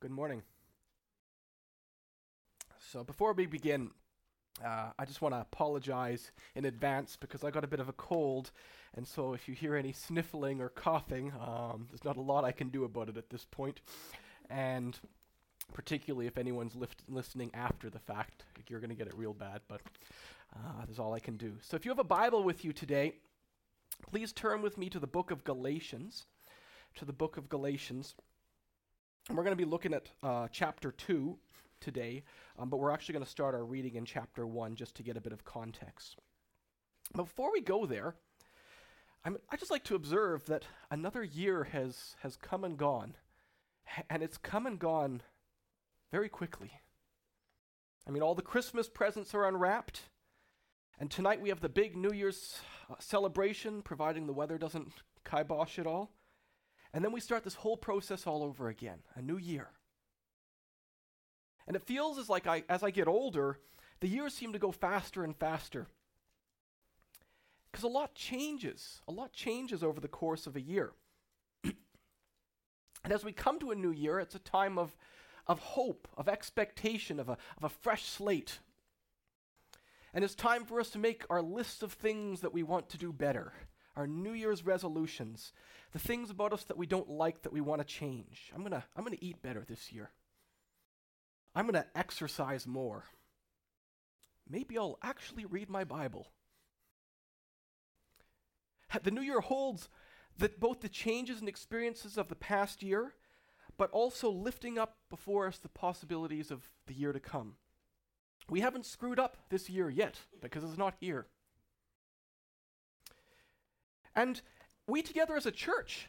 Good morning. So, before we begin, uh, I just want to apologize in advance because I got a bit of a cold, and so if you hear any sniffling or coughing, um, there's not a lot I can do about it at this point. And particularly if anyone's lift- listening after the fact, you're going to get it real bad, but uh, that's all I can do. So, if you have a Bible with you today, please turn with me to the book of Galatians. To the book of Galatians. And we're going to be looking at uh, chapter 2 today, um, but we're actually going to start our reading in chapter 1 just to get a bit of context. Before we go there, I'm, I just like to observe that another year has, has come and gone, and it's come and gone very quickly. I mean, all the Christmas presents are unwrapped, and tonight we have the big New Year's uh, celebration, providing the weather doesn't kibosh it all. And then we start this whole process all over again, a new year. And it feels as like I, as I get older, the years seem to go faster and faster. Because a lot changes. A lot changes over the course of a year. and as we come to a new year, it's a time of, of hope, of expectation, of a, of a fresh slate. And it's time for us to make our list of things that we want to do better, our New Year's resolutions, the things about us that we don't like that we want to change. I'm going to I'm going to eat better this year. I'm going to exercise more. Maybe I'll actually read my Bible. The new year holds that both the changes and experiences of the past year, but also lifting up before us the possibilities of the year to come. We haven't screwed up this year yet because it's not here. And we together as a church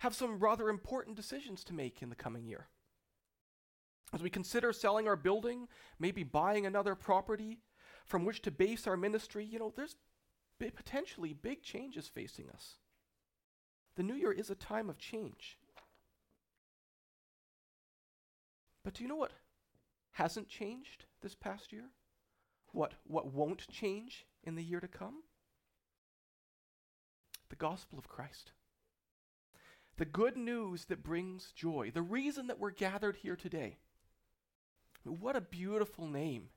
have some rather important decisions to make in the coming year. As we consider selling our building, maybe buying another property from which to base our ministry, you know, there's potentially big changes facing us. The new year is a time of change. But do you know what hasn't changed this past year? What, what won't change in the year to come? The gospel of Christ. The good news that brings joy. The reason that we're gathered here today. What a beautiful name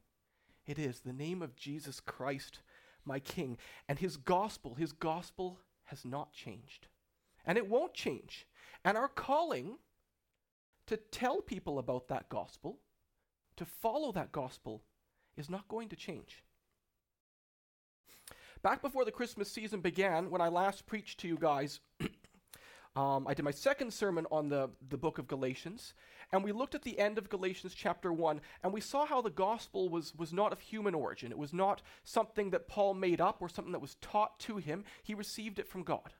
it is the name of Jesus Christ, my King. And his gospel, his gospel has not changed. And it won't change. And our calling to tell people about that gospel, to follow that gospel, is not going to change. Back before the Christmas season began, when I last preached to you guys, um, I did my second sermon on the, the book of Galatians, and we looked at the end of Galatians chapter 1, and we saw how the gospel was, was not of human origin. It was not something that Paul made up or something that was taught to him, he received it from God.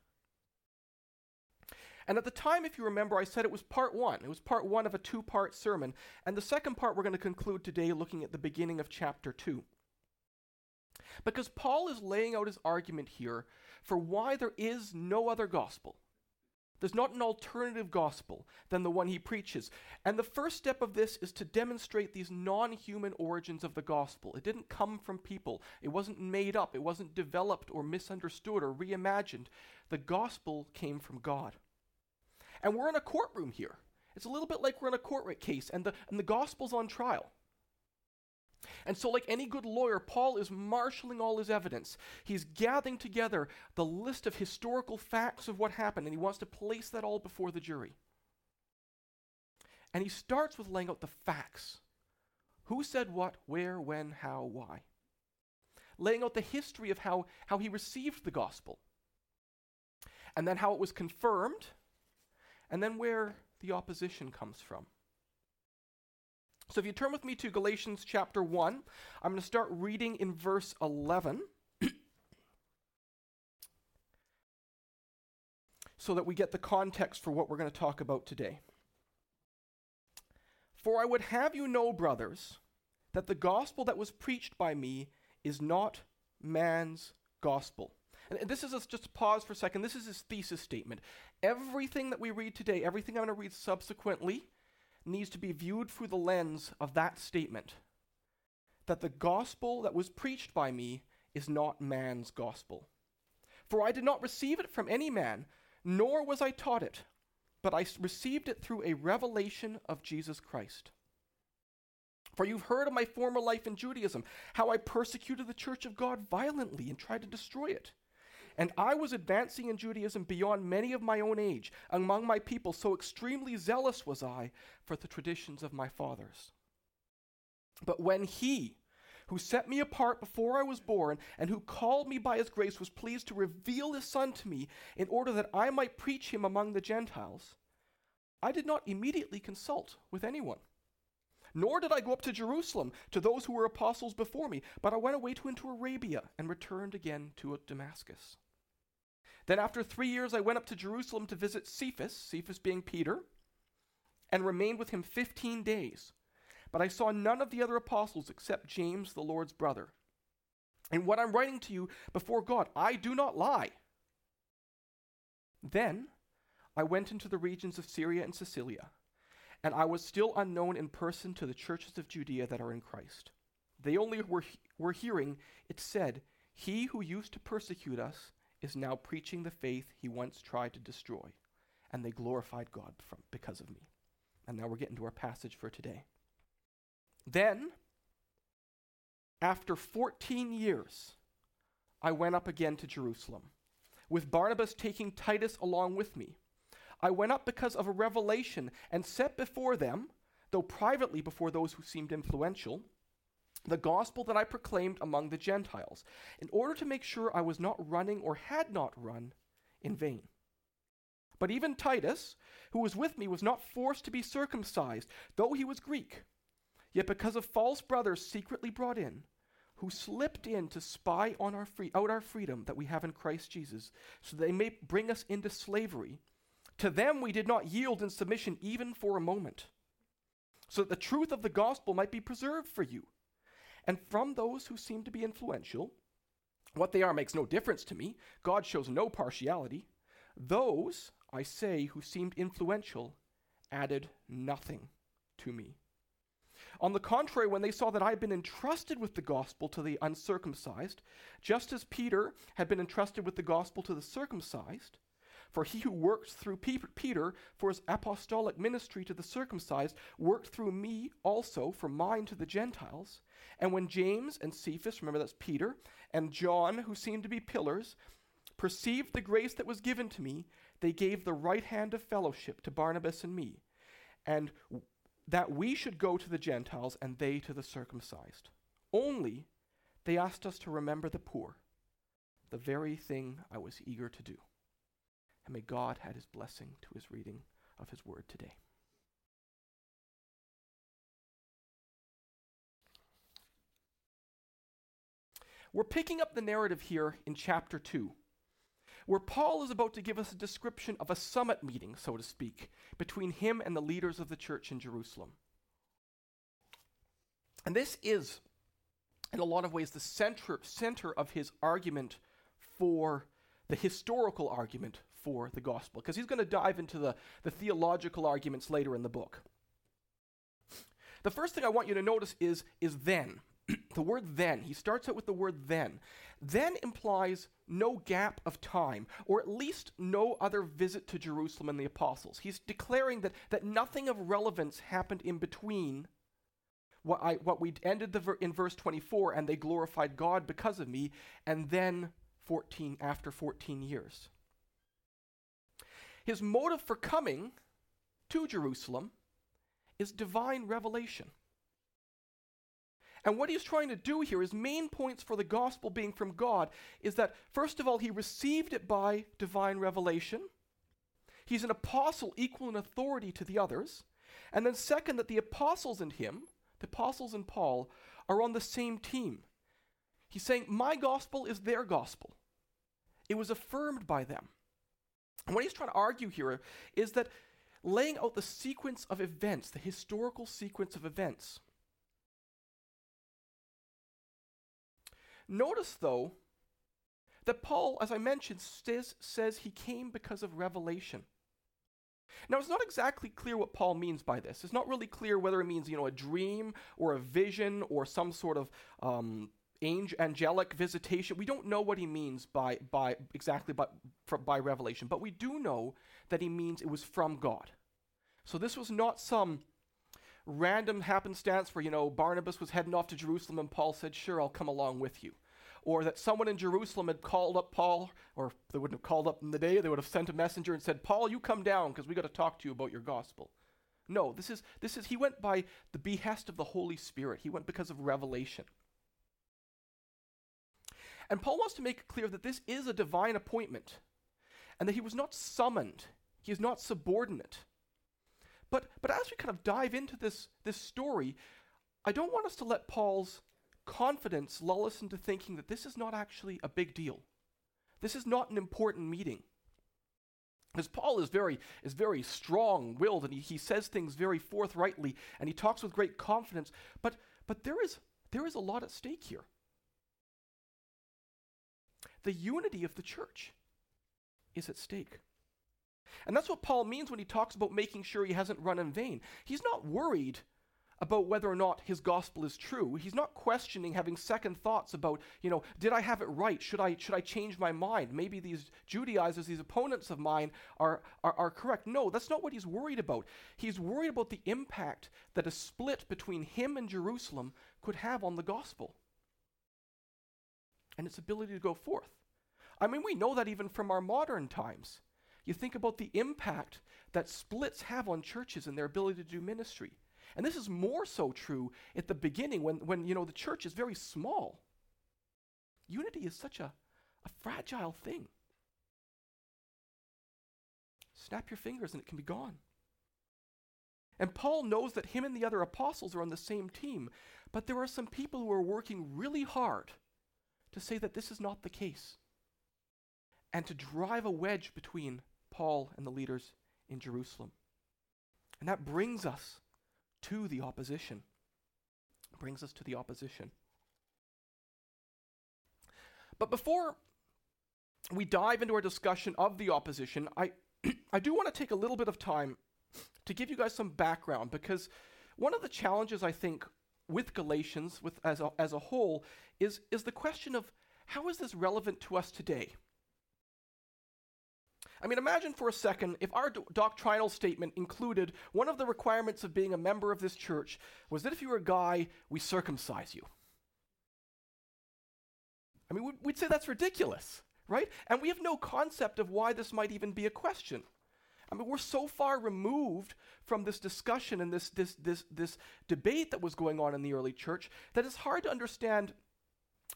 And at the time, if you remember, I said it was part one. It was part one of a two part sermon. And the second part we're going to conclude today looking at the beginning of chapter 2. Because Paul is laying out his argument here for why there is no other gospel. There's not an alternative gospel than the one he preaches. And the first step of this is to demonstrate these non human origins of the gospel. It didn't come from people, it wasn't made up, it wasn't developed or misunderstood or reimagined. The gospel came from God. And we're in a courtroom here. It's a little bit like we're in a court case and the, and the gospel's on trial. And so, like any good lawyer, Paul is marshaling all his evidence. He's gathering together the list of historical facts of what happened, and he wants to place that all before the jury. And he starts with laying out the facts who said what, where, when, how, why. Laying out the history of how, how he received the gospel, and then how it was confirmed, and then where the opposition comes from. So if you turn with me to Galatians chapter 1, I'm going to start reading in verse 11. so that we get the context for what we're going to talk about today. For I would have you know, brothers, that the gospel that was preached by me is not man's gospel. And this is a, just pause for a second. This is his thesis statement. Everything that we read today, everything I'm going to read subsequently, needs to be viewed through the lens of that statement that the gospel that was preached by me is not man's gospel. For I did not receive it from any man, nor was I taught it, but I received it through a revelation of Jesus Christ. For you've heard of my former life in Judaism, how I persecuted the church of God violently and tried to destroy it. And I was advancing in Judaism beyond many of my own age among my people, so extremely zealous was I for the traditions of my fathers. But when he, who set me apart before I was born, and who called me by his grace, was pleased to reveal his Son to me in order that I might preach him among the Gentiles, I did not immediately consult with anyone. Nor did I go up to Jerusalem to those who were apostles before me, but I went away to into Arabia and returned again to Damascus. Then after three years I went up to Jerusalem to visit Cephas, Cephas being Peter, and remained with him fifteen days. But I saw none of the other apostles except James, the Lord's brother. And what I'm writing to you before God, I do not lie. Then I went into the regions of Syria and Cilicia and I was still unknown in person to the churches of Judea that are in Christ. They only were, were hearing it said, He who used to persecute us is now preaching the faith he once tried to destroy. And they glorified God from, because of me. And now we're getting to our passage for today. Then, after 14 years, I went up again to Jerusalem, with Barnabas taking Titus along with me. I went up because of a revelation and set before them, though privately before those who seemed influential, the gospel that I proclaimed among the Gentiles, in order to make sure I was not running or had not run in vain. But even Titus, who was with me, was not forced to be circumcised, though he was Greek. Yet because of false brothers secretly brought in, who slipped in to spy on our free, out our freedom that we have in Christ Jesus, so they may bring us into slavery, to them we did not yield in submission even for a moment, so that the truth of the gospel might be preserved for you. And from those who seem to be influential, what they are makes no difference to me. God shows no partiality. Those, I say, who seemed influential added nothing to me. On the contrary, when they saw that I had been entrusted with the gospel to the uncircumcised, just as Peter had been entrusted with the gospel to the circumcised, for he who worked through Peter for his apostolic ministry to the circumcised worked through me also for mine to the Gentiles. And when James and Cephas, remember that's Peter, and John, who seemed to be pillars, perceived the grace that was given to me, they gave the right hand of fellowship to Barnabas and me, and that we should go to the Gentiles and they to the circumcised. Only they asked us to remember the poor, the very thing I was eager to do. And may God add his blessing to his reading of his word today. We're picking up the narrative here in chapter 2, where Paul is about to give us a description of a summit meeting, so to speak, between him and the leaders of the church in Jerusalem. And this is, in a lot of ways, the center, center of his argument for the historical argument for the gospel, because he's going to dive into the, the theological arguments later in the book. The first thing I want you to notice is, is then. the word then. He starts out with the word then. Then implies no gap of time, or at least no other visit to Jerusalem and the apostles. He's declaring that, that nothing of relevance happened in between what, I, what we ended ver- in verse 24, and they glorified God because of me, and then 14 after 14 years. His motive for coming to Jerusalem is divine revelation. And what he's trying to do here, his main points for the gospel being from God, is that first of all, he received it by divine revelation. He's an apostle equal in authority to the others. And then, second, that the apostles and him, the apostles and Paul, are on the same team. He's saying, My gospel is their gospel. It was affirmed by them. What he's trying to argue here is that laying out the sequence of events, the historical sequence of events. Notice, though, that Paul, as I mentioned, says, says he came because of revelation. Now, it's not exactly clear what Paul means by this. It's not really clear whether it means, you know, a dream or a vision or some sort of um, angelic visitation. We don't know what he means by, by exactly by, by revelation, but we do know that he means it was from God. So this was not some random happenstance where, you know, Barnabas was heading off to Jerusalem and Paul said, Sure, I'll come along with you. Or that someone in Jerusalem had called up Paul, or they wouldn't have called up in the day, they would have sent a messenger and said, Paul, you come down because we got to talk to you about your gospel. No, this is, this is, he went by the behest of the Holy Spirit. He went because of revelation. And Paul wants to make clear that this is a divine appointment and that he was not summoned, he is not subordinate. But, but as we kind of dive into this, this story, I don't want us to let Paul's confidence lull us into thinking that this is not actually a big deal. This is not an important meeting. Because Paul is very, is very strong willed and he, he says things very forthrightly and he talks with great confidence. But, but there, is, there is a lot at stake here. The unity of the church is at stake. And that's what Paul means when he talks about making sure he hasn't run in vain. He's not worried about whether or not his gospel is true. He's not questioning, having second thoughts about, you know, did I have it right? Should I should I change my mind? Maybe these Judaizers, these opponents of mine are, are, are correct. No, that's not what he's worried about. He's worried about the impact that a split between him and Jerusalem could have on the gospel and its ability to go forth. I mean, we know that even from our modern times. You think about the impact that splits have on churches and their ability to do ministry. And this is more so true at the beginning when, when you know the church is very small. Unity is such a, a fragile thing. Snap your fingers and it can be gone. And Paul knows that him and the other apostles are on the same team, but there are some people who are working really hard to say that this is not the case and to drive a wedge between Paul and the leaders in Jerusalem. And that brings us to the opposition. Brings us to the opposition. But before we dive into our discussion of the opposition, I, I do want to take a little bit of time to give you guys some background because one of the challenges I think with Galatians with, as, a, as a whole is, is the question of how is this relevant to us today? I mean, imagine for a second if our do- doctrinal statement included one of the requirements of being a member of this church was that if you were a guy, we circumcise you. I mean, we'd say that's ridiculous, right? And we have no concept of why this might even be a question. I mean, we're so far removed from this discussion and this, this, this, this debate that was going on in the early church that it's hard to understand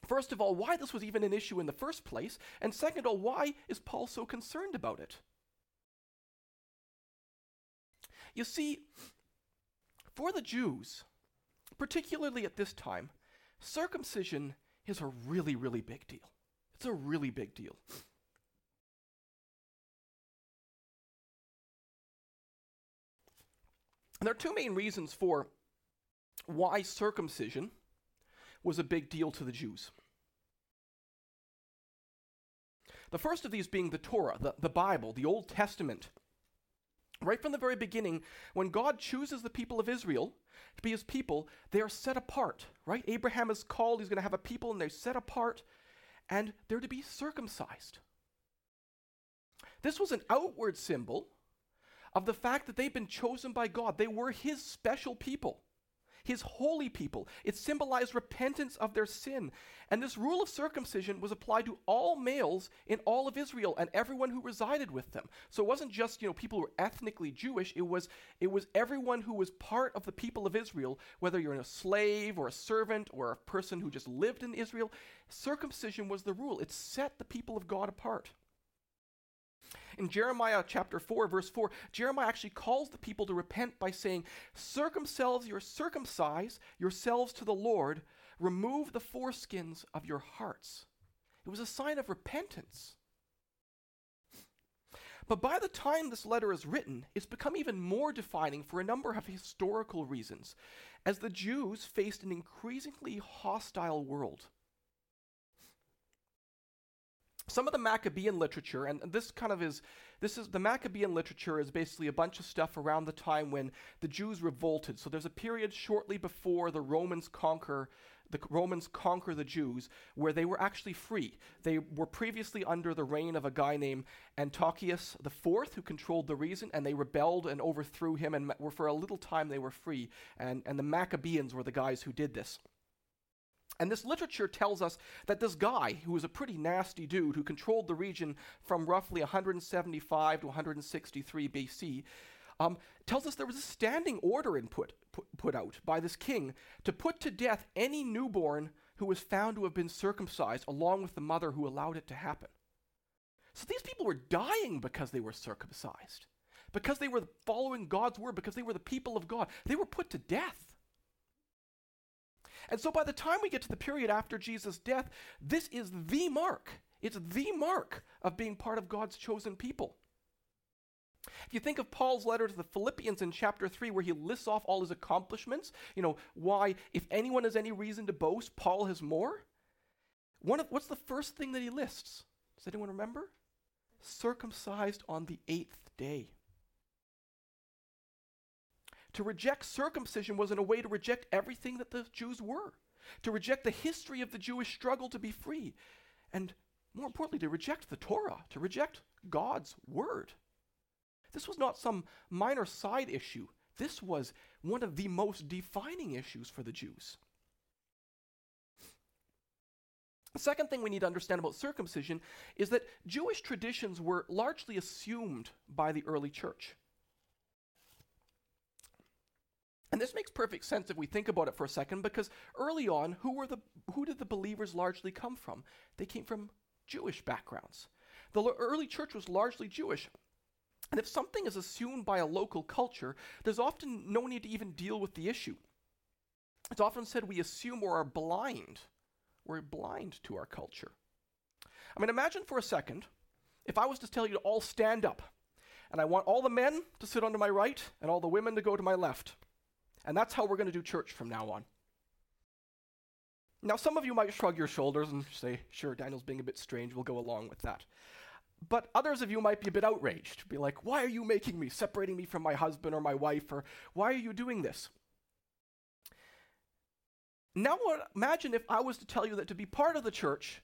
First of all, why this was even an issue in the first place, and second of all, why is Paul so concerned about it? You see, for the Jews, particularly at this time, circumcision is a really, really big deal. It's a really big deal. And there are two main reasons for why circumcision was a big deal to the Jews. The first of these being the Torah, the, the Bible, the Old Testament. Right from the very beginning, when God chooses the people of Israel to be his people, they are set apart, right? Abraham is called, he's going to have a people, and they're set apart, and they're to be circumcised. This was an outward symbol of the fact that they've been chosen by God. They were his special people his holy people. It symbolized repentance of their sin. And this rule of circumcision was applied to all males in all of Israel and everyone who resided with them. So it wasn't just, you know, people who were ethnically Jewish, it was it was everyone who was part of the people of Israel, whether you're a slave or a servant or a person who just lived in Israel. Circumcision was the rule. It set the people of God apart. In Jeremiah chapter 4, verse 4, Jeremiah actually calls the people to repent by saying, Circumcise your circumcise yourselves to the Lord, remove the foreskins of your hearts. It was a sign of repentance. But by the time this letter is written, it's become even more defining for a number of historical reasons, as the Jews faced an increasingly hostile world. Some of the Maccabean literature, and this kind of is, this is the Maccabean literature is basically a bunch of stuff around the time when the Jews revolted. So there's a period shortly before the Romans conquer the Romans conquer the Jews where they were actually free. They were previously under the reign of a guy named Antiochus IV who controlled the region and they rebelled and overthrew him and were for a little time they were free. And, and the Maccabeans were the guys who did this. And this literature tells us that this guy, who was a pretty nasty dude who controlled the region from roughly 175 to 163 BC, um, tells us there was a standing order in put, put, put out by this king to put to death any newborn who was found to have been circumcised, along with the mother who allowed it to happen. So these people were dying because they were circumcised, because they were following God's word, because they were the people of God. They were put to death. And so by the time we get to the period after Jesus' death, this is the mark. It's the mark of being part of God's chosen people. If you think of Paul's letter to the Philippians in chapter 3, where he lists off all his accomplishments, you know, why, if anyone has any reason to boast, Paul has more. One of, what's the first thing that he lists? Does anyone remember? Circumcised on the eighth day. To reject circumcision was in a way to reject everything that the Jews were, to reject the history of the Jewish struggle to be free, and more importantly, to reject the Torah, to reject God's word. This was not some minor side issue. This was one of the most defining issues for the Jews. The second thing we need to understand about circumcision is that Jewish traditions were largely assumed by the early church. And this makes perfect sense if we think about it for a second, because early on, who were the who did the believers largely come from? They came from Jewish backgrounds. The early church was largely Jewish. And if something is assumed by a local culture, there's often no need to even deal with the issue. It's often said we assume or are blind. We're blind to our culture. I mean, imagine for a second if I was to tell you to all stand up, and I want all the men to sit on to my right and all the women to go to my left. And that's how we're going to do church from now on. Now, some of you might shrug your shoulders and say, sure, Daniel's being a bit strange, we'll go along with that. But others of you might be a bit outraged, be like, why are you making me, separating me from my husband or my wife, or why are you doing this? Now, imagine if I was to tell you that to be part of the church,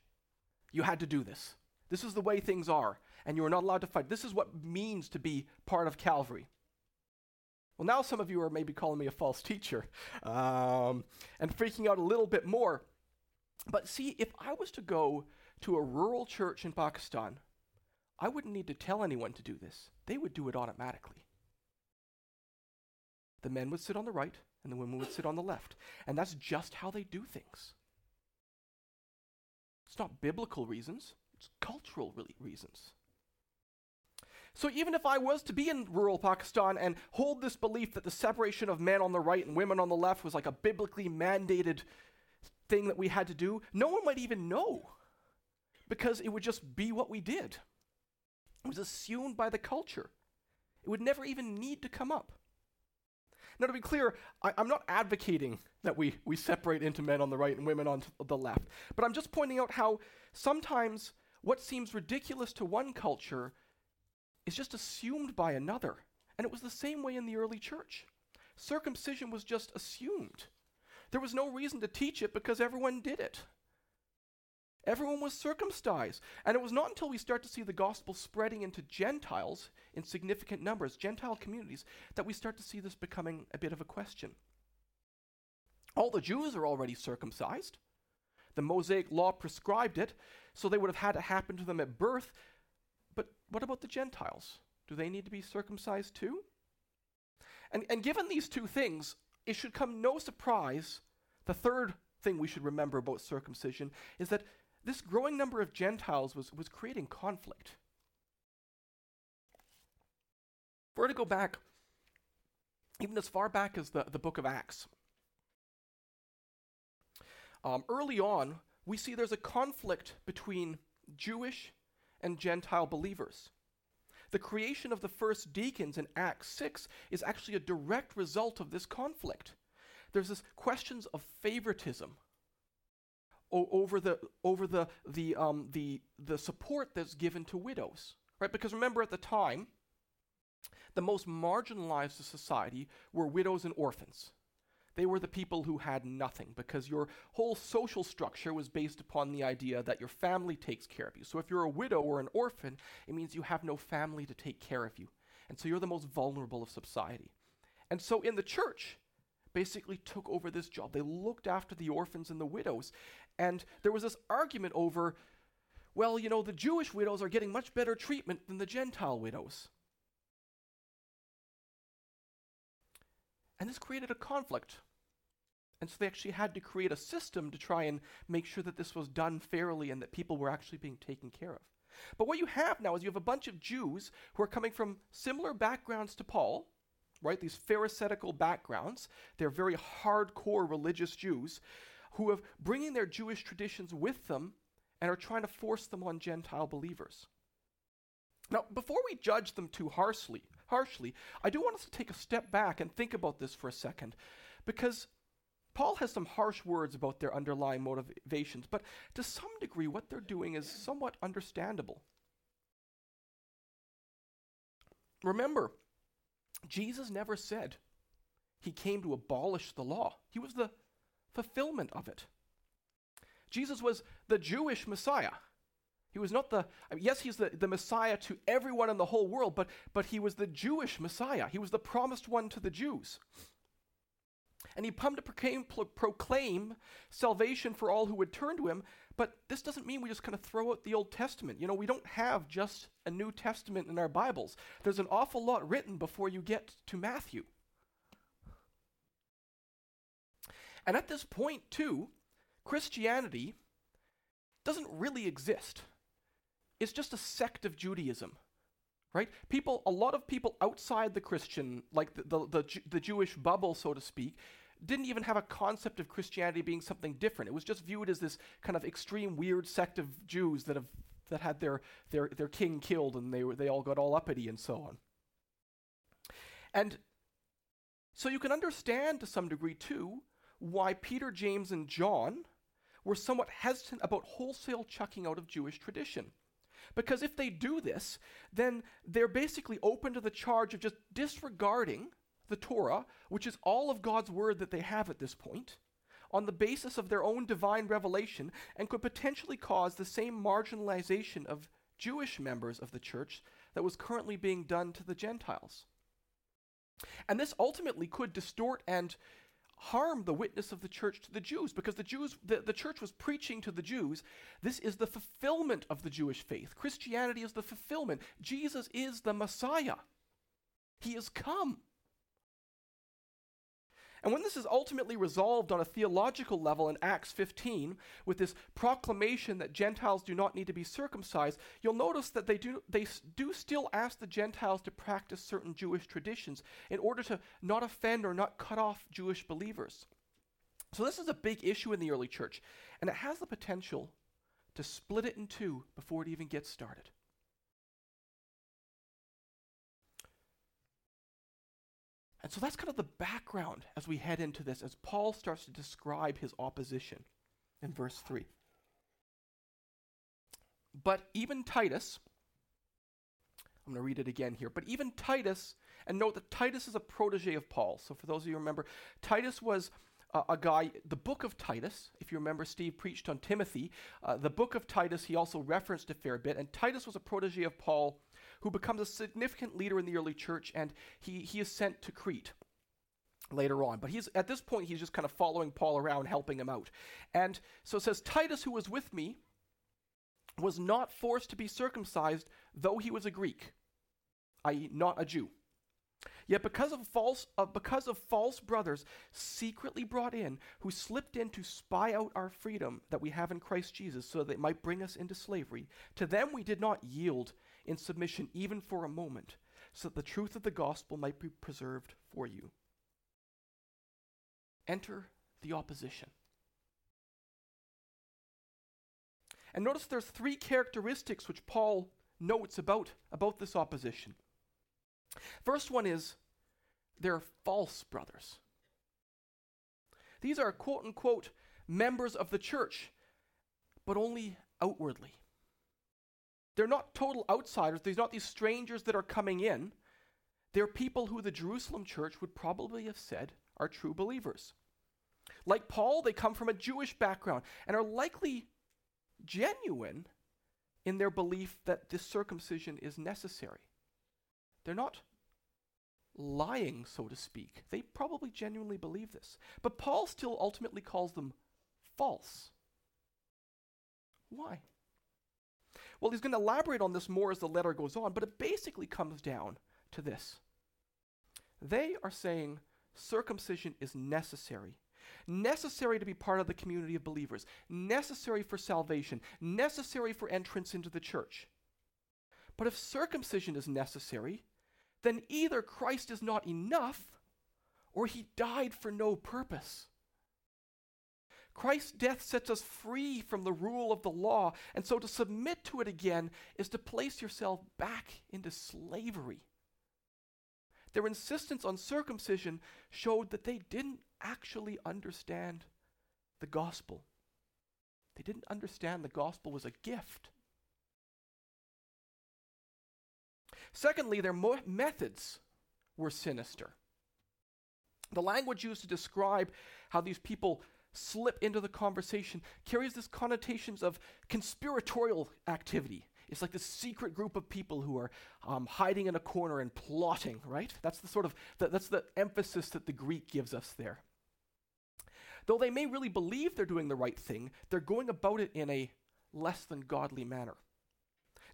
you had to do this. This is the way things are, and you are not allowed to fight. This is what means to be part of Calvary. Well, now some of you are maybe calling me a false teacher um, and freaking out a little bit more. But see, if I was to go to a rural church in Pakistan, I wouldn't need to tell anyone to do this. They would do it automatically. The men would sit on the right and the women would sit on the left. And that's just how they do things. It's not biblical reasons, it's cultural reasons. So even if I was to be in rural Pakistan and hold this belief that the separation of men on the right and women on the left was like a biblically mandated thing that we had to do, no one might even know because it would just be what we did. It was assumed by the culture. It would never even need to come up. Now, to be clear, I, am not advocating that we, we separate into men on the right and women on the left, but I'm just pointing out how sometimes what seems ridiculous to one culture is just assumed by another. And it was the same way in the early church. Circumcision was just assumed. There was no reason to teach it because everyone did it. Everyone was circumcised. And it was not until we start to see the gospel spreading into Gentiles in significant numbers, Gentile communities, that we start to see this becoming a bit of a question. All the Jews are already circumcised. The Mosaic law prescribed it, so they would have had to happen to them at birth. But what about the Gentiles? Do they need to be circumcised too? And, and given these two things, it should come no surprise. The third thing we should remember about circumcision is that this growing number of Gentiles was, was creating conflict. If we're to go back, even as far back as the, the book of Acts, um, early on, we see there's a conflict between Jewish and Gentile believers. The creation of the first deacons in Acts 6 is actually a direct result of this conflict. There's this questions of favoritism. over the over the the um, the the support that's given to widows, right? Because remember at the time, the most marginalized of society were widows and orphans. They were the people who had nothing because your whole social structure was based upon the idea that your family takes care of you. So if you're a widow or an orphan, it means you have no family to take care of you. And so you're the most vulnerable of society. And so in the church, basically took over this job. They looked after the orphans and the widows. And there was this argument over, well, you know, the Jewish widows are getting much better treatment than the Gentile widows. And this created a conflict. And so they actually had to create a system to try and make sure that this was done fairly and that people were actually being taken care of. But what you have now is you have a bunch of Jews who are coming from similar backgrounds to Paul, right? These Pharisaical backgrounds. They're very hardcore religious Jews who are bringing their Jewish traditions with them and are trying to force them on Gentile believers. Now, before we judge them too harshly, harshly, I do want us to take a step back and think about this for a second because Paul has some harsh words about their underlying motivations, but to some degree, what they're doing is somewhat understandable. Remember, Jesus never said he came to abolish the law, he was the fulfillment of it. Jesus was the Jewish Messiah. He was not the, I mean, yes, he's the, the Messiah to everyone in the whole world, but, but he was the Jewish Messiah. He was the promised one to the Jews. And he come to proclaim, proclaim salvation for all who would turn to him, but this doesn't mean we just kind of throw out the Old Testament. You know, we don't have just a New Testament in our Bibles. There's an awful lot written before you get to Matthew. And at this point, too, Christianity doesn't really exist. It's just a sect of Judaism, right? People, a lot of people outside the Christian, like the, the, the, the, Jewish bubble, so to speak, didn't even have a concept of Christianity being something different. It was just viewed as this kind of extreme, weird sect of Jews that have that had their their their king killed, and they were, they all got all uppity and so on. And so you can understand to some degree too why Peter, James, and John were somewhat hesitant about wholesale chucking out of Jewish tradition. Because if they do this, then they're basically open to the charge of just disregarding the Torah, which is all of God's word that they have at this point, on the basis of their own divine revelation, and could potentially cause the same marginalization of Jewish members of the church that was currently being done to the Gentiles. And this ultimately could distort and harm the witness of the church to the Jews because the Jews the, the church was preaching to the Jews this is the fulfillment of the Jewish faith. Christianity is the fulfillment. Jesus is the Messiah. He has come and when this is ultimately resolved on a theological level in Acts 15, with this proclamation that Gentiles do not need to be circumcised, you'll notice that they do, they do still ask the Gentiles to practice certain Jewish traditions in order to not offend or not cut off Jewish believers. So, this is a big issue in the early church, and it has the potential to split it in two before it even gets started. And so that's kind of the background as we head into this, as Paul starts to describe his opposition in verse 3. But even Titus, I'm going to read it again here, but even Titus, and note that Titus is a protege of Paul. So for those of you who remember, Titus was uh, a guy, the book of Titus, if you remember, Steve preached on Timothy. Uh, the book of Titus, he also referenced a fair bit, and Titus was a protege of Paul who becomes a significant leader in the early church, and he, he is sent to Crete later on. But he's at this point he's just kind of following Paul around, helping him out. And so it says, Titus, who was with me, was not forced to be circumcised, though he was a Greek, i.e., not a Jew. Yet because of false uh, because of false brothers secretly brought in who slipped in to spy out our freedom that we have in Christ Jesus so that they might bring us into slavery to them we did not yield in submission even for a moment, so that the truth of the gospel might be preserved for you. Enter the opposition. And notice there's three characteristics which Paul notes about, about this opposition. First one is they're false brothers. These are quote unquote members of the church. but only outwardly. They're not total outsiders, there's not these strangers that are coming in. They're people who the Jerusalem church would probably have said are true believers. Like Paul, they come from a Jewish background and are likely genuine in their belief that this circumcision is necessary. They're not lying, so to speak. They probably genuinely believe this. But Paul still ultimately calls them false. Why? Well, he's going to elaborate on this more as the letter goes on, but it basically comes down to this. They are saying circumcision is necessary. Necessary to be part of the community of believers, necessary for salvation, necessary for entrance into the church. But if circumcision is necessary, then either Christ is not enough or he died for no purpose. Christ's death sets us free from the rule of the law, and so to submit to it again is to place yourself back into slavery. Their insistence on circumcision showed that they didn't actually understand the gospel. They didn't understand the gospel was a gift. Secondly, their mo- methods were sinister. The language used to describe how these people slip into the conversation carries this connotations of conspiratorial activity. It's like this secret group of people who are um, hiding in a corner and plotting, right? That's the sort of that's the emphasis that the Greek gives us there. Though they may really believe they're doing the right thing, they're going about it in a less than godly manner.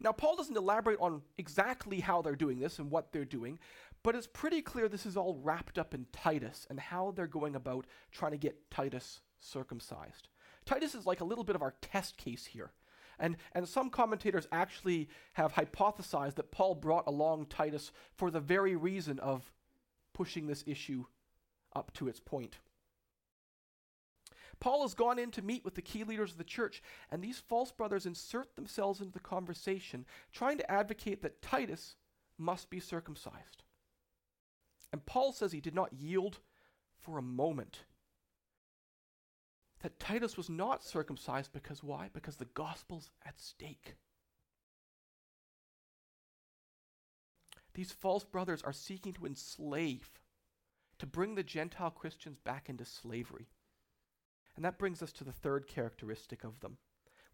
Now, Paul doesn't elaborate on exactly how they're doing this and what they're doing, but it's pretty clear this is all wrapped up in Titus and how they're going about trying to get Titus circumcised. Titus is like a little bit of our test case here. And, and some commentators actually have hypothesized that Paul brought along Titus for the very reason of pushing this issue up to its point. Paul has gone in to meet with the key leaders of the church, and these false brothers insert themselves into the conversation, trying to advocate that Titus must be circumcised. And Paul says he did not yield for a moment. That Titus was not circumcised because why? Because the gospel's at stake. These false brothers are seeking to enslave, to bring the Gentile Christians back into slavery. And that brings us to the third characteristic of them,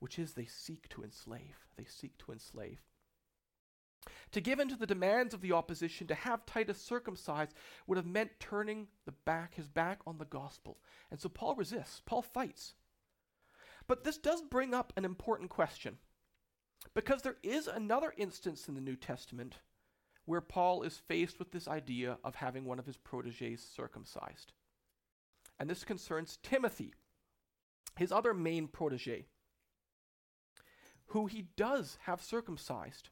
which is they seek to enslave. They seek to enslave. To give in to the demands of the opposition, to have Titus circumcised, would have meant turning the back, his back on the gospel. And so Paul resists, Paul fights. But this does bring up an important question. Because there is another instance in the New Testament where Paul is faced with this idea of having one of his proteges circumcised. And this concerns Timothy, his other main protege, who he does have circumcised.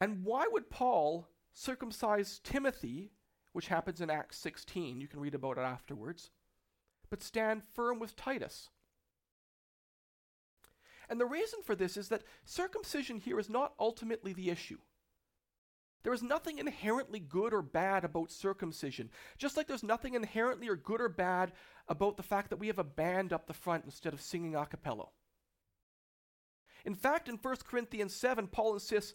And why would Paul circumcise Timothy, which happens in Acts 16? You can read about it afterwards, but stand firm with Titus. And the reason for this is that circumcision here is not ultimately the issue. There is nothing inherently good or bad about circumcision, just like there's nothing inherently or good or bad about the fact that we have a band up the front instead of singing a cappella. In fact, in 1 Corinthians 7, Paul insists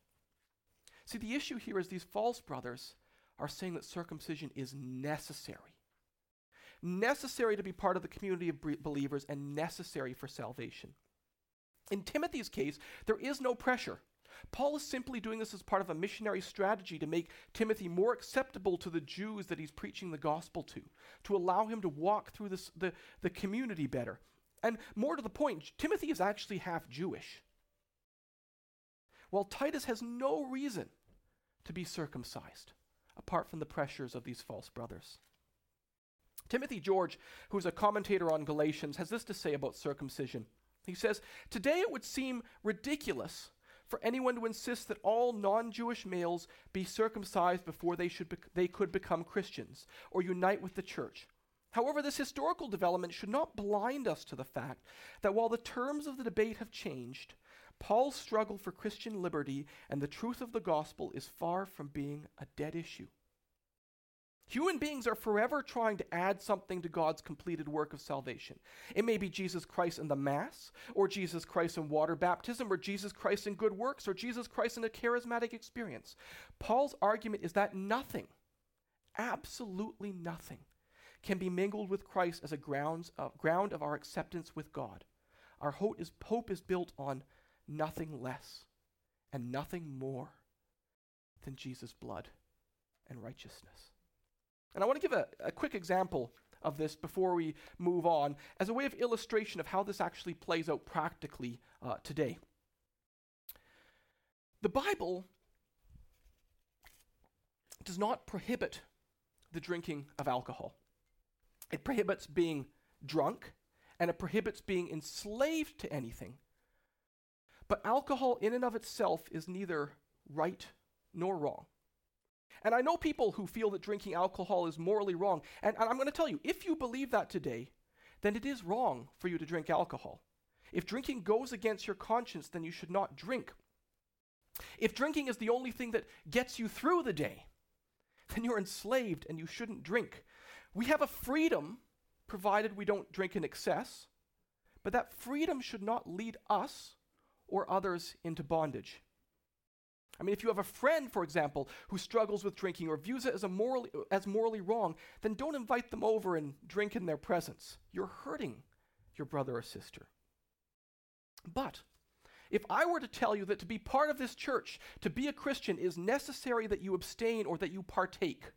See, the issue here is these false brothers are saying that circumcision is necessary. Necessary to be part of the community of believers and necessary for salvation. In Timothy's case, there is no pressure. Paul is simply doing this as part of a missionary strategy to make Timothy more acceptable to the Jews that he's preaching the gospel to, to allow him to walk through this, the, the community better. And more to the point, Timothy is actually half Jewish. While Titus has no reason to be circumcised, apart from the pressures of these false brothers. Timothy George, who's a commentator on Galatians, has this to say about circumcision. He says, Today it would seem ridiculous for anyone to insist that all non Jewish males be circumcised before they, should they could become Christians or unite with the church. However, this historical development should not blind us to the fact that while the terms of the debate have changed, Paul's struggle for Christian liberty and the truth of the gospel is far from being a dead issue. Human beings are forever trying to add something to God's completed work of salvation. It may be Jesus Christ in the Mass, or Jesus Christ in water baptism, or Jesus Christ in good works, or Jesus Christ in a charismatic experience. Paul's argument is that nothing, absolutely nothing, can be mingled with Christ as a grounds of, ground of our acceptance with God. Our hope is, hope is built on nothing less and nothing more than Jesus' blood and righteousness. And I want to give a, a quick example of this before we move on as a way of illustration of how this actually plays out practically uh, today. The Bible does not prohibit the drinking of alcohol. It prohibits being drunk and it prohibits being enslaved to anything. But alcohol, in and of itself, is neither right nor wrong. And I know people who feel that drinking alcohol is morally wrong. And, and I'm going to tell you, if you believe that today, then it is wrong for you to drink alcohol. If drinking goes against your conscience, then you should not drink. If drinking is the only thing that gets you through the day, then you're enslaved and you shouldn't drink. We have a freedom, provided we don't drink in excess, but that freedom should not lead us or others into bondage. I mean, if you have a friend, for example, who struggles with drinking or views it as, morally, as morally wrong, then don't invite them over and drink in their presence. You're hurting your brother or sister. But if I were to tell you that to be part of this church, to be a Christian, is necessary that you abstain or that you partake,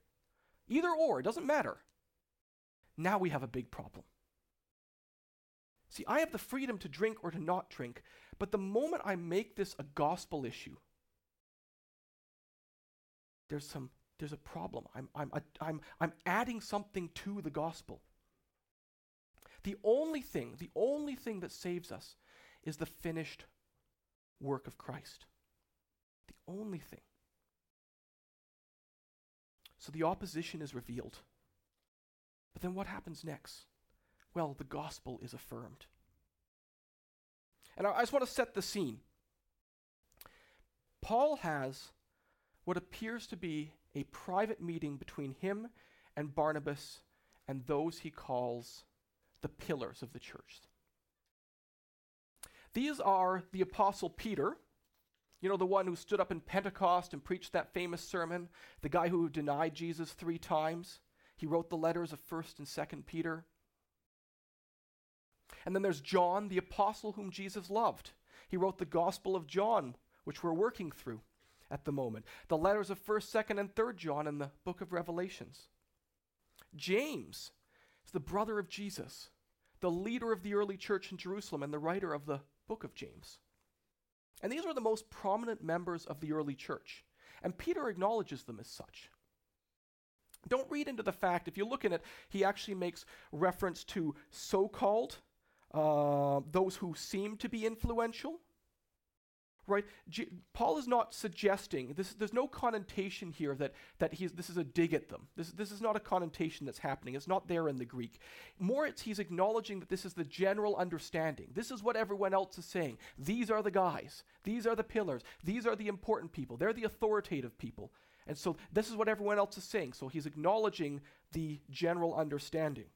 either or, it doesn't matter, now we have a big problem. See, I have the freedom to drink or to not drink, but the moment I make this a gospel issue, there's some there's a problem. I'm I'm I'm I'm adding something to the gospel. The only thing, the only thing that saves us is the finished work of Christ. The only thing. So the opposition is revealed. But then what happens next? Well, the gospel is affirmed. And I, just want to set the scene. Paul has what appears to be a private meeting between him and Barnabas and those he calls the pillars of the church. These are the Apostle Peter, you know, the one who stood up in Pentecost and preached that famous sermon, the guy who denied Jesus three times. He wrote the letters of 1st and 2nd Peter. And then there's John, the apostle whom Jesus loved. He wrote the Gospel of John, which we're working through at the moment. The letters of 1st, 2nd, and 3rd John in the book of Revelations. James is the brother of Jesus, the leader of the early church in Jerusalem, and the writer of the book of James. And these were the most prominent members of the early church. And Peter acknowledges them as such. Don't read into the fact, if you look in it, he actually makes reference to so called, uh, those who seem to be influential. Right? G- Paul is not suggesting, this, there's no connotation here that, that he's, this is a dig at them. This, this is not a connotation that's happening. It's not there in the Greek. More, it's he's acknowledging that this is the general understanding. This is what everyone else is saying. These are the guys. These are the pillars. These are the important people. They're the authoritative people. And so this is what everyone else is saying. So he's acknowledging the general understanding.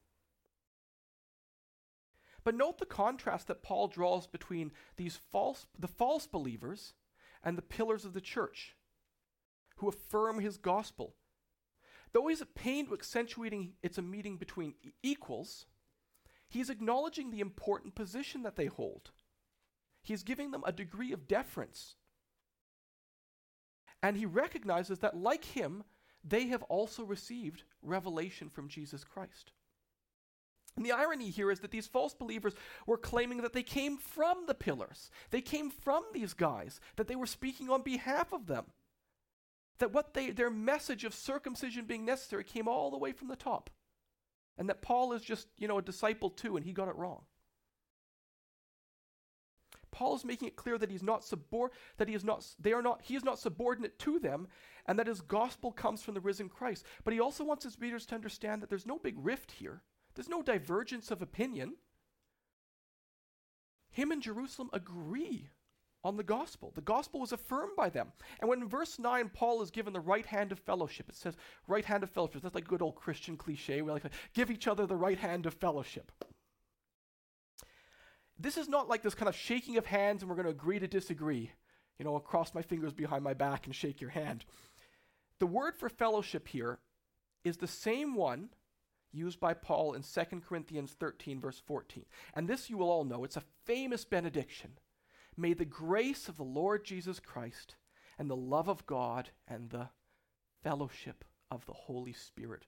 But note the contrast that Paul draws between these false, the false believers and the pillars of the church who affirm his gospel. Though he's at pain to accentuating it's a meeting between equals, he's acknowledging the important position that they hold. He's giving them a degree of deference. And he recognizes that, like him, they have also received revelation from Jesus Christ. And the irony here is that these false believers were claiming that they came from the pillars. They came from these guys, that they were speaking on behalf of them. That what they their message of circumcision being necessary came all the way from the top. And that Paul is just, you know, a disciple too and he got it wrong. Paul is making it clear that he's not subor- that he is not they are not he is not subordinate to them and that his gospel comes from the risen Christ. But he also wants his readers to understand that there's no big rift here. There's no divergence of opinion. Him and Jerusalem agree on the gospel. The gospel was affirmed by them. And when in verse 9 Paul is given the right hand of fellowship, it says right hand of fellowship. That's like good old Christian cliche. We like to give each other the right hand of fellowship. This is not like this kind of shaking of hands and we're going to agree to disagree. You know, I'll cross my fingers behind my back and shake your hand. The word for fellowship here is the same one used by Paul in 2 Corinthians 13, verse 14. And this you will all know. It's a famous benediction. May the grace of the Lord Jesus Christ and the love of God and the fellowship of the Holy Spirit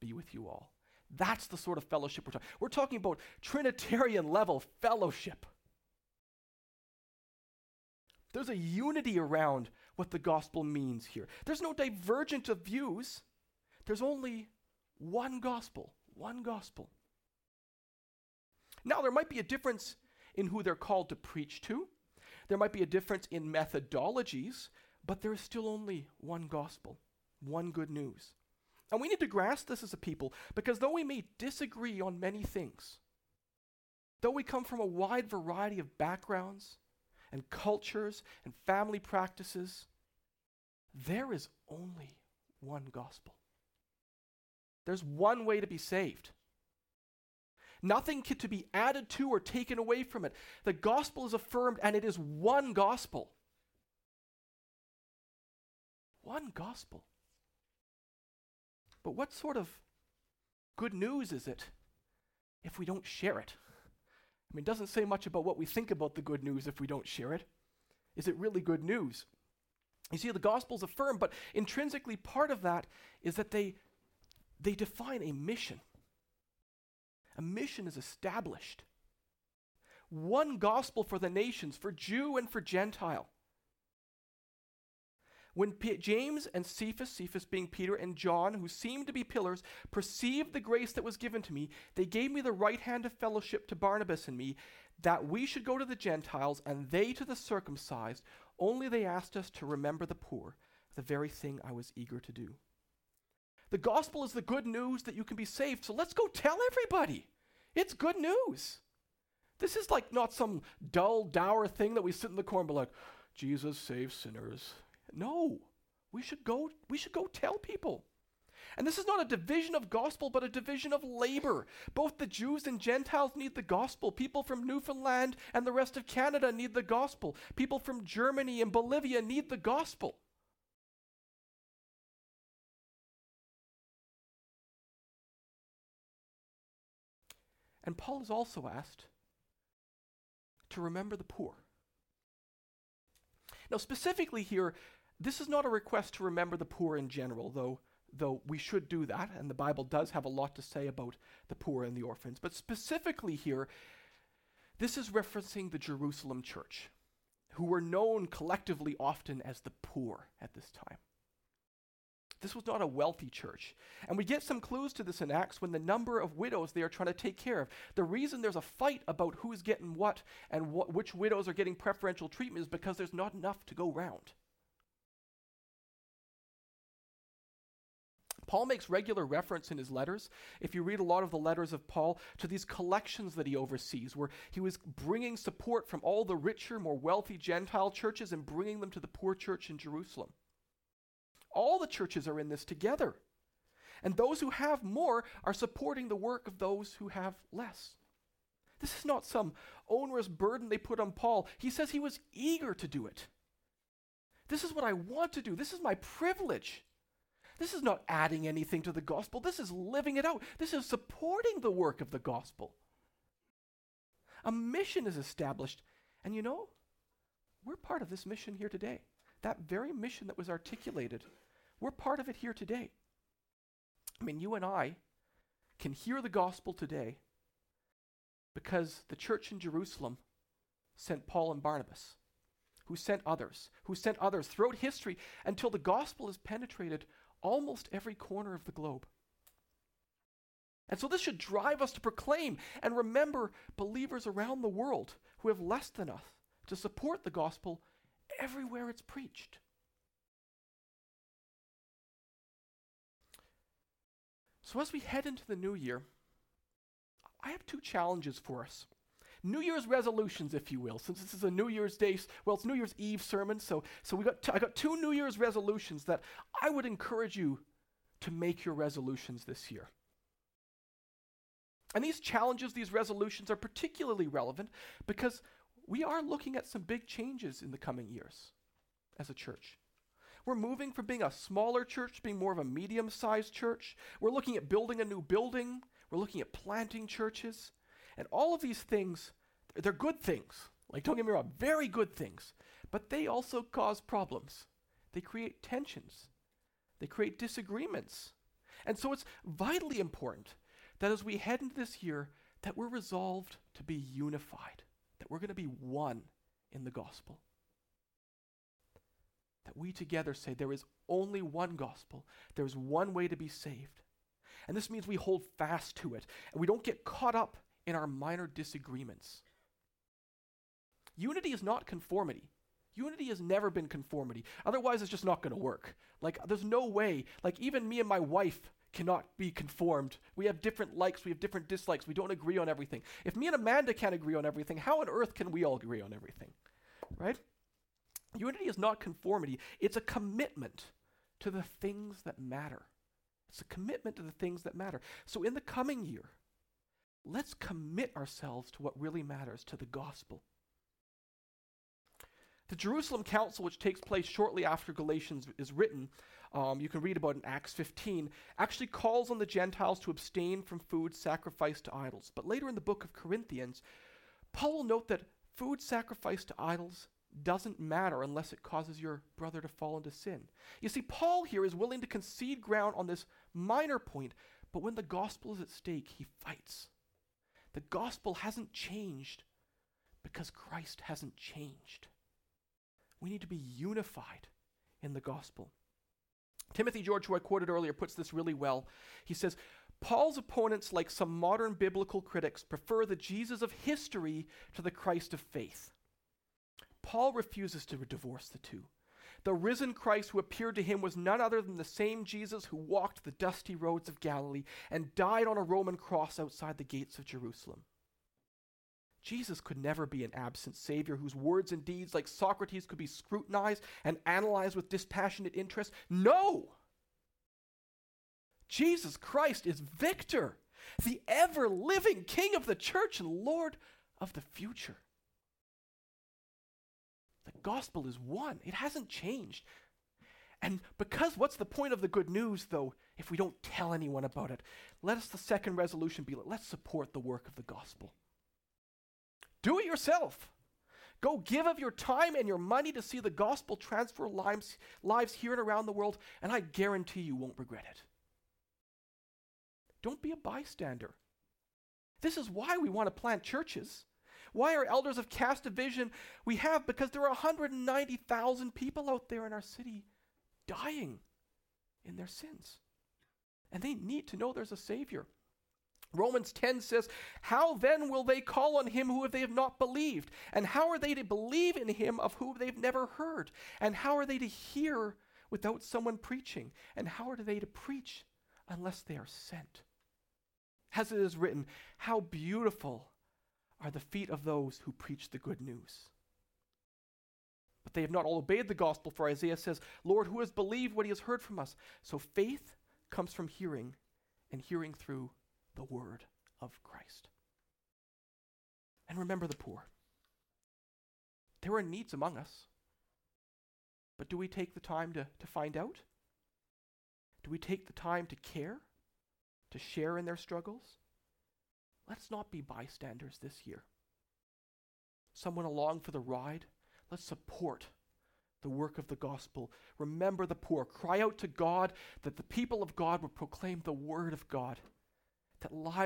be with you all. That's the sort of fellowship we're talking. We're talking about Trinitarian level fellowship. There's a unity around what the gospel means here. There's no divergent of views. There's only one gospel, one gospel. Now, there might be a difference in who they're called to preach to. There might be a difference in methodologies, but there is still only one gospel, one good news. And we need to grasp this as a people because though we may disagree on many things, though we come from a wide variety of backgrounds and cultures and family practices, there is only one gospel. There's one way to be saved. Nothing to be added to or taken away from it. The gospel is affirmed, and it is one gospel. One gospel. But what sort of good news is it if we don't share it? I mean, it doesn't say much about what we think about the good news if we don't share it. Is it really good news? You see, the gospel's affirmed, but intrinsically part of that is that they, they define a mission. A mission is established. One gospel for the nations, for Jew and for Gentile. When P- James and Cephas, Cephas being Peter, and John, who seemed to be pillars, perceived the grace that was given to me, they gave me the right hand of fellowship to Barnabas and me, that we should go to the Gentiles and they to the circumcised. Only they asked us to remember the poor, the very thing I was eager to do. The gospel is the good news that you can be saved, so let's go tell everybody. It's good news. This is like not some dull, dour thing that we sit in the corner and be like, Jesus saves sinners. No. We should go we should go tell people. And this is not a division of gospel, but a division of labor. Both the Jews and Gentiles need the gospel. People from Newfoundland and the rest of Canada need the gospel. People from Germany and Bolivia need the gospel. And Paul is also asked to remember the poor. Now, specifically here, this is not a request to remember the poor in general, though, though we should do that, and the Bible does have a lot to say about the poor and the orphans. But specifically here, this is referencing the Jerusalem church, who were known collectively often as the poor at this time. This was not a wealthy church. And we get some clues to this in Acts when the number of widows they are trying to take care of. The reason there's a fight about who's getting what and wh- which widows are getting preferential treatment is because there's not enough to go round. Paul makes regular reference in his letters, if you read a lot of the letters of Paul, to these collections that he oversees, where he was bringing support from all the richer, more wealthy Gentile churches and bringing them to the poor church in Jerusalem. All the churches are in this together. And those who have more are supporting the work of those who have less. This is not some onerous burden they put on Paul. He says he was eager to do it. This is what I want to do. This is my privilege. This is not adding anything to the gospel. This is living it out. This is supporting the work of the gospel. A mission is established. And you know, we're part of this mission here today. That very mission that was articulated we're part of it here today. I mean, you and I can hear the gospel today because the church in Jerusalem sent Paul and Barnabas, who sent others, who sent others throughout history until the gospel has penetrated almost every corner of the globe. And so this should drive us to proclaim and remember believers around the world who have less than us, to support the gospel everywhere it's preached. So, as we head into the new year, I have two challenges for us. New Year's resolutions, if you will, since this is a New Year's Day, well, it's New Year's Eve sermon, so, so we got t- I got two New Year's resolutions that I would encourage you to make your resolutions this year. And these challenges, these resolutions are particularly relevant because we are looking at some big changes in the coming years as a church. We're moving from being a smaller church to being more of a medium sized church. We're looking at building a new building. We're looking at planting churches. And all of these things, they're good things. Like, don't get me wrong, very good things. But they also cause problems. They create tensions, they create disagreements. And so it's vitally important that as we head into this year, that we're resolved to be unified, that we're going to be one in the gospel. That we together say there is only one gospel, there's one way to be saved. And this means we hold fast to it, and we don't get caught up in our minor disagreements. Unity is not conformity. Unity has never been conformity. Otherwise, it's just not going to work. Like, there's no way. Like, even me and my wife cannot be conformed. We have different likes, we have different dislikes, we don't agree on everything. If me and Amanda can't agree on everything, how on earth can we all agree on everything? Right? Unity is not conformity, it's a commitment to the things that matter. It's a commitment to the things that matter. So, in the coming year, let's commit ourselves to what really matters, to the gospel. The Jerusalem Council, which takes place shortly after Galatians is written, um, you can read about in Acts 15, actually calls on the Gentiles to abstain from food sacrificed to idols. But later in the book of Corinthians, Paul will note that food sacrificed to idols doesn't matter unless it causes your brother to fall into sin. You see, Paul here is willing to concede ground on this minor point, but when the gospel is at stake, he fights. The gospel hasn't changed because Christ hasn't changed. We need to be unified in the gospel. Timothy George, who I quoted earlier, puts this really well. He says, Paul's opponents, like some modern biblical critics, prefer the Jesus of history to the Christ of faith. Paul refuses to divorce the two. The risen Christ who appeared to him was none other than the same Jesus who walked the dusty roads of Galilee and died on a Roman cross outside the gates of Jerusalem. Jesus could never be an absent Savior whose words and deeds, like Socrates, could be scrutinized and analyzed with dispassionate interest. No! Jesus Christ is victor, the ever living King of the church and Lord of the future. The gospel is one, it hasn't changed. And because what's the point of the good news, though, if we don't tell anyone about it? Let us, the second resolution be let's support the work of the gospel. Do it yourself. Go give of your time and your money to see the gospel transfer lives, lives here and around the world, and I guarantee you won't regret it. Don't be a bystander. This is why we want to plant churches. Why are elders of cast a vision we have because there are 190,000 people out there in our city dying in their sins. And they need to know there's a Savior. Romans 10 says, How then will they call on him who they have not believed? And how are they to believe in him of whom they've never heard? And how are they to hear without someone preaching? And how are they to preach unless they are sent? As it is written, How beautiful are the feet of those who preach the good news. But they have not all obeyed the gospel, for Isaiah says, Lord, who has believed what he has heard from us? So faith comes from hearing, and hearing through the word of Christ. And remember the poor. There are needs among us. But do we take the time to, to find out? Do we take the time to care? To share in their struggles? Let's not be bystanders this year. Someone along for the ride? Let's support the work of the gospel. Remember the poor. Cry out to God that the people of God would proclaim the word of God that lives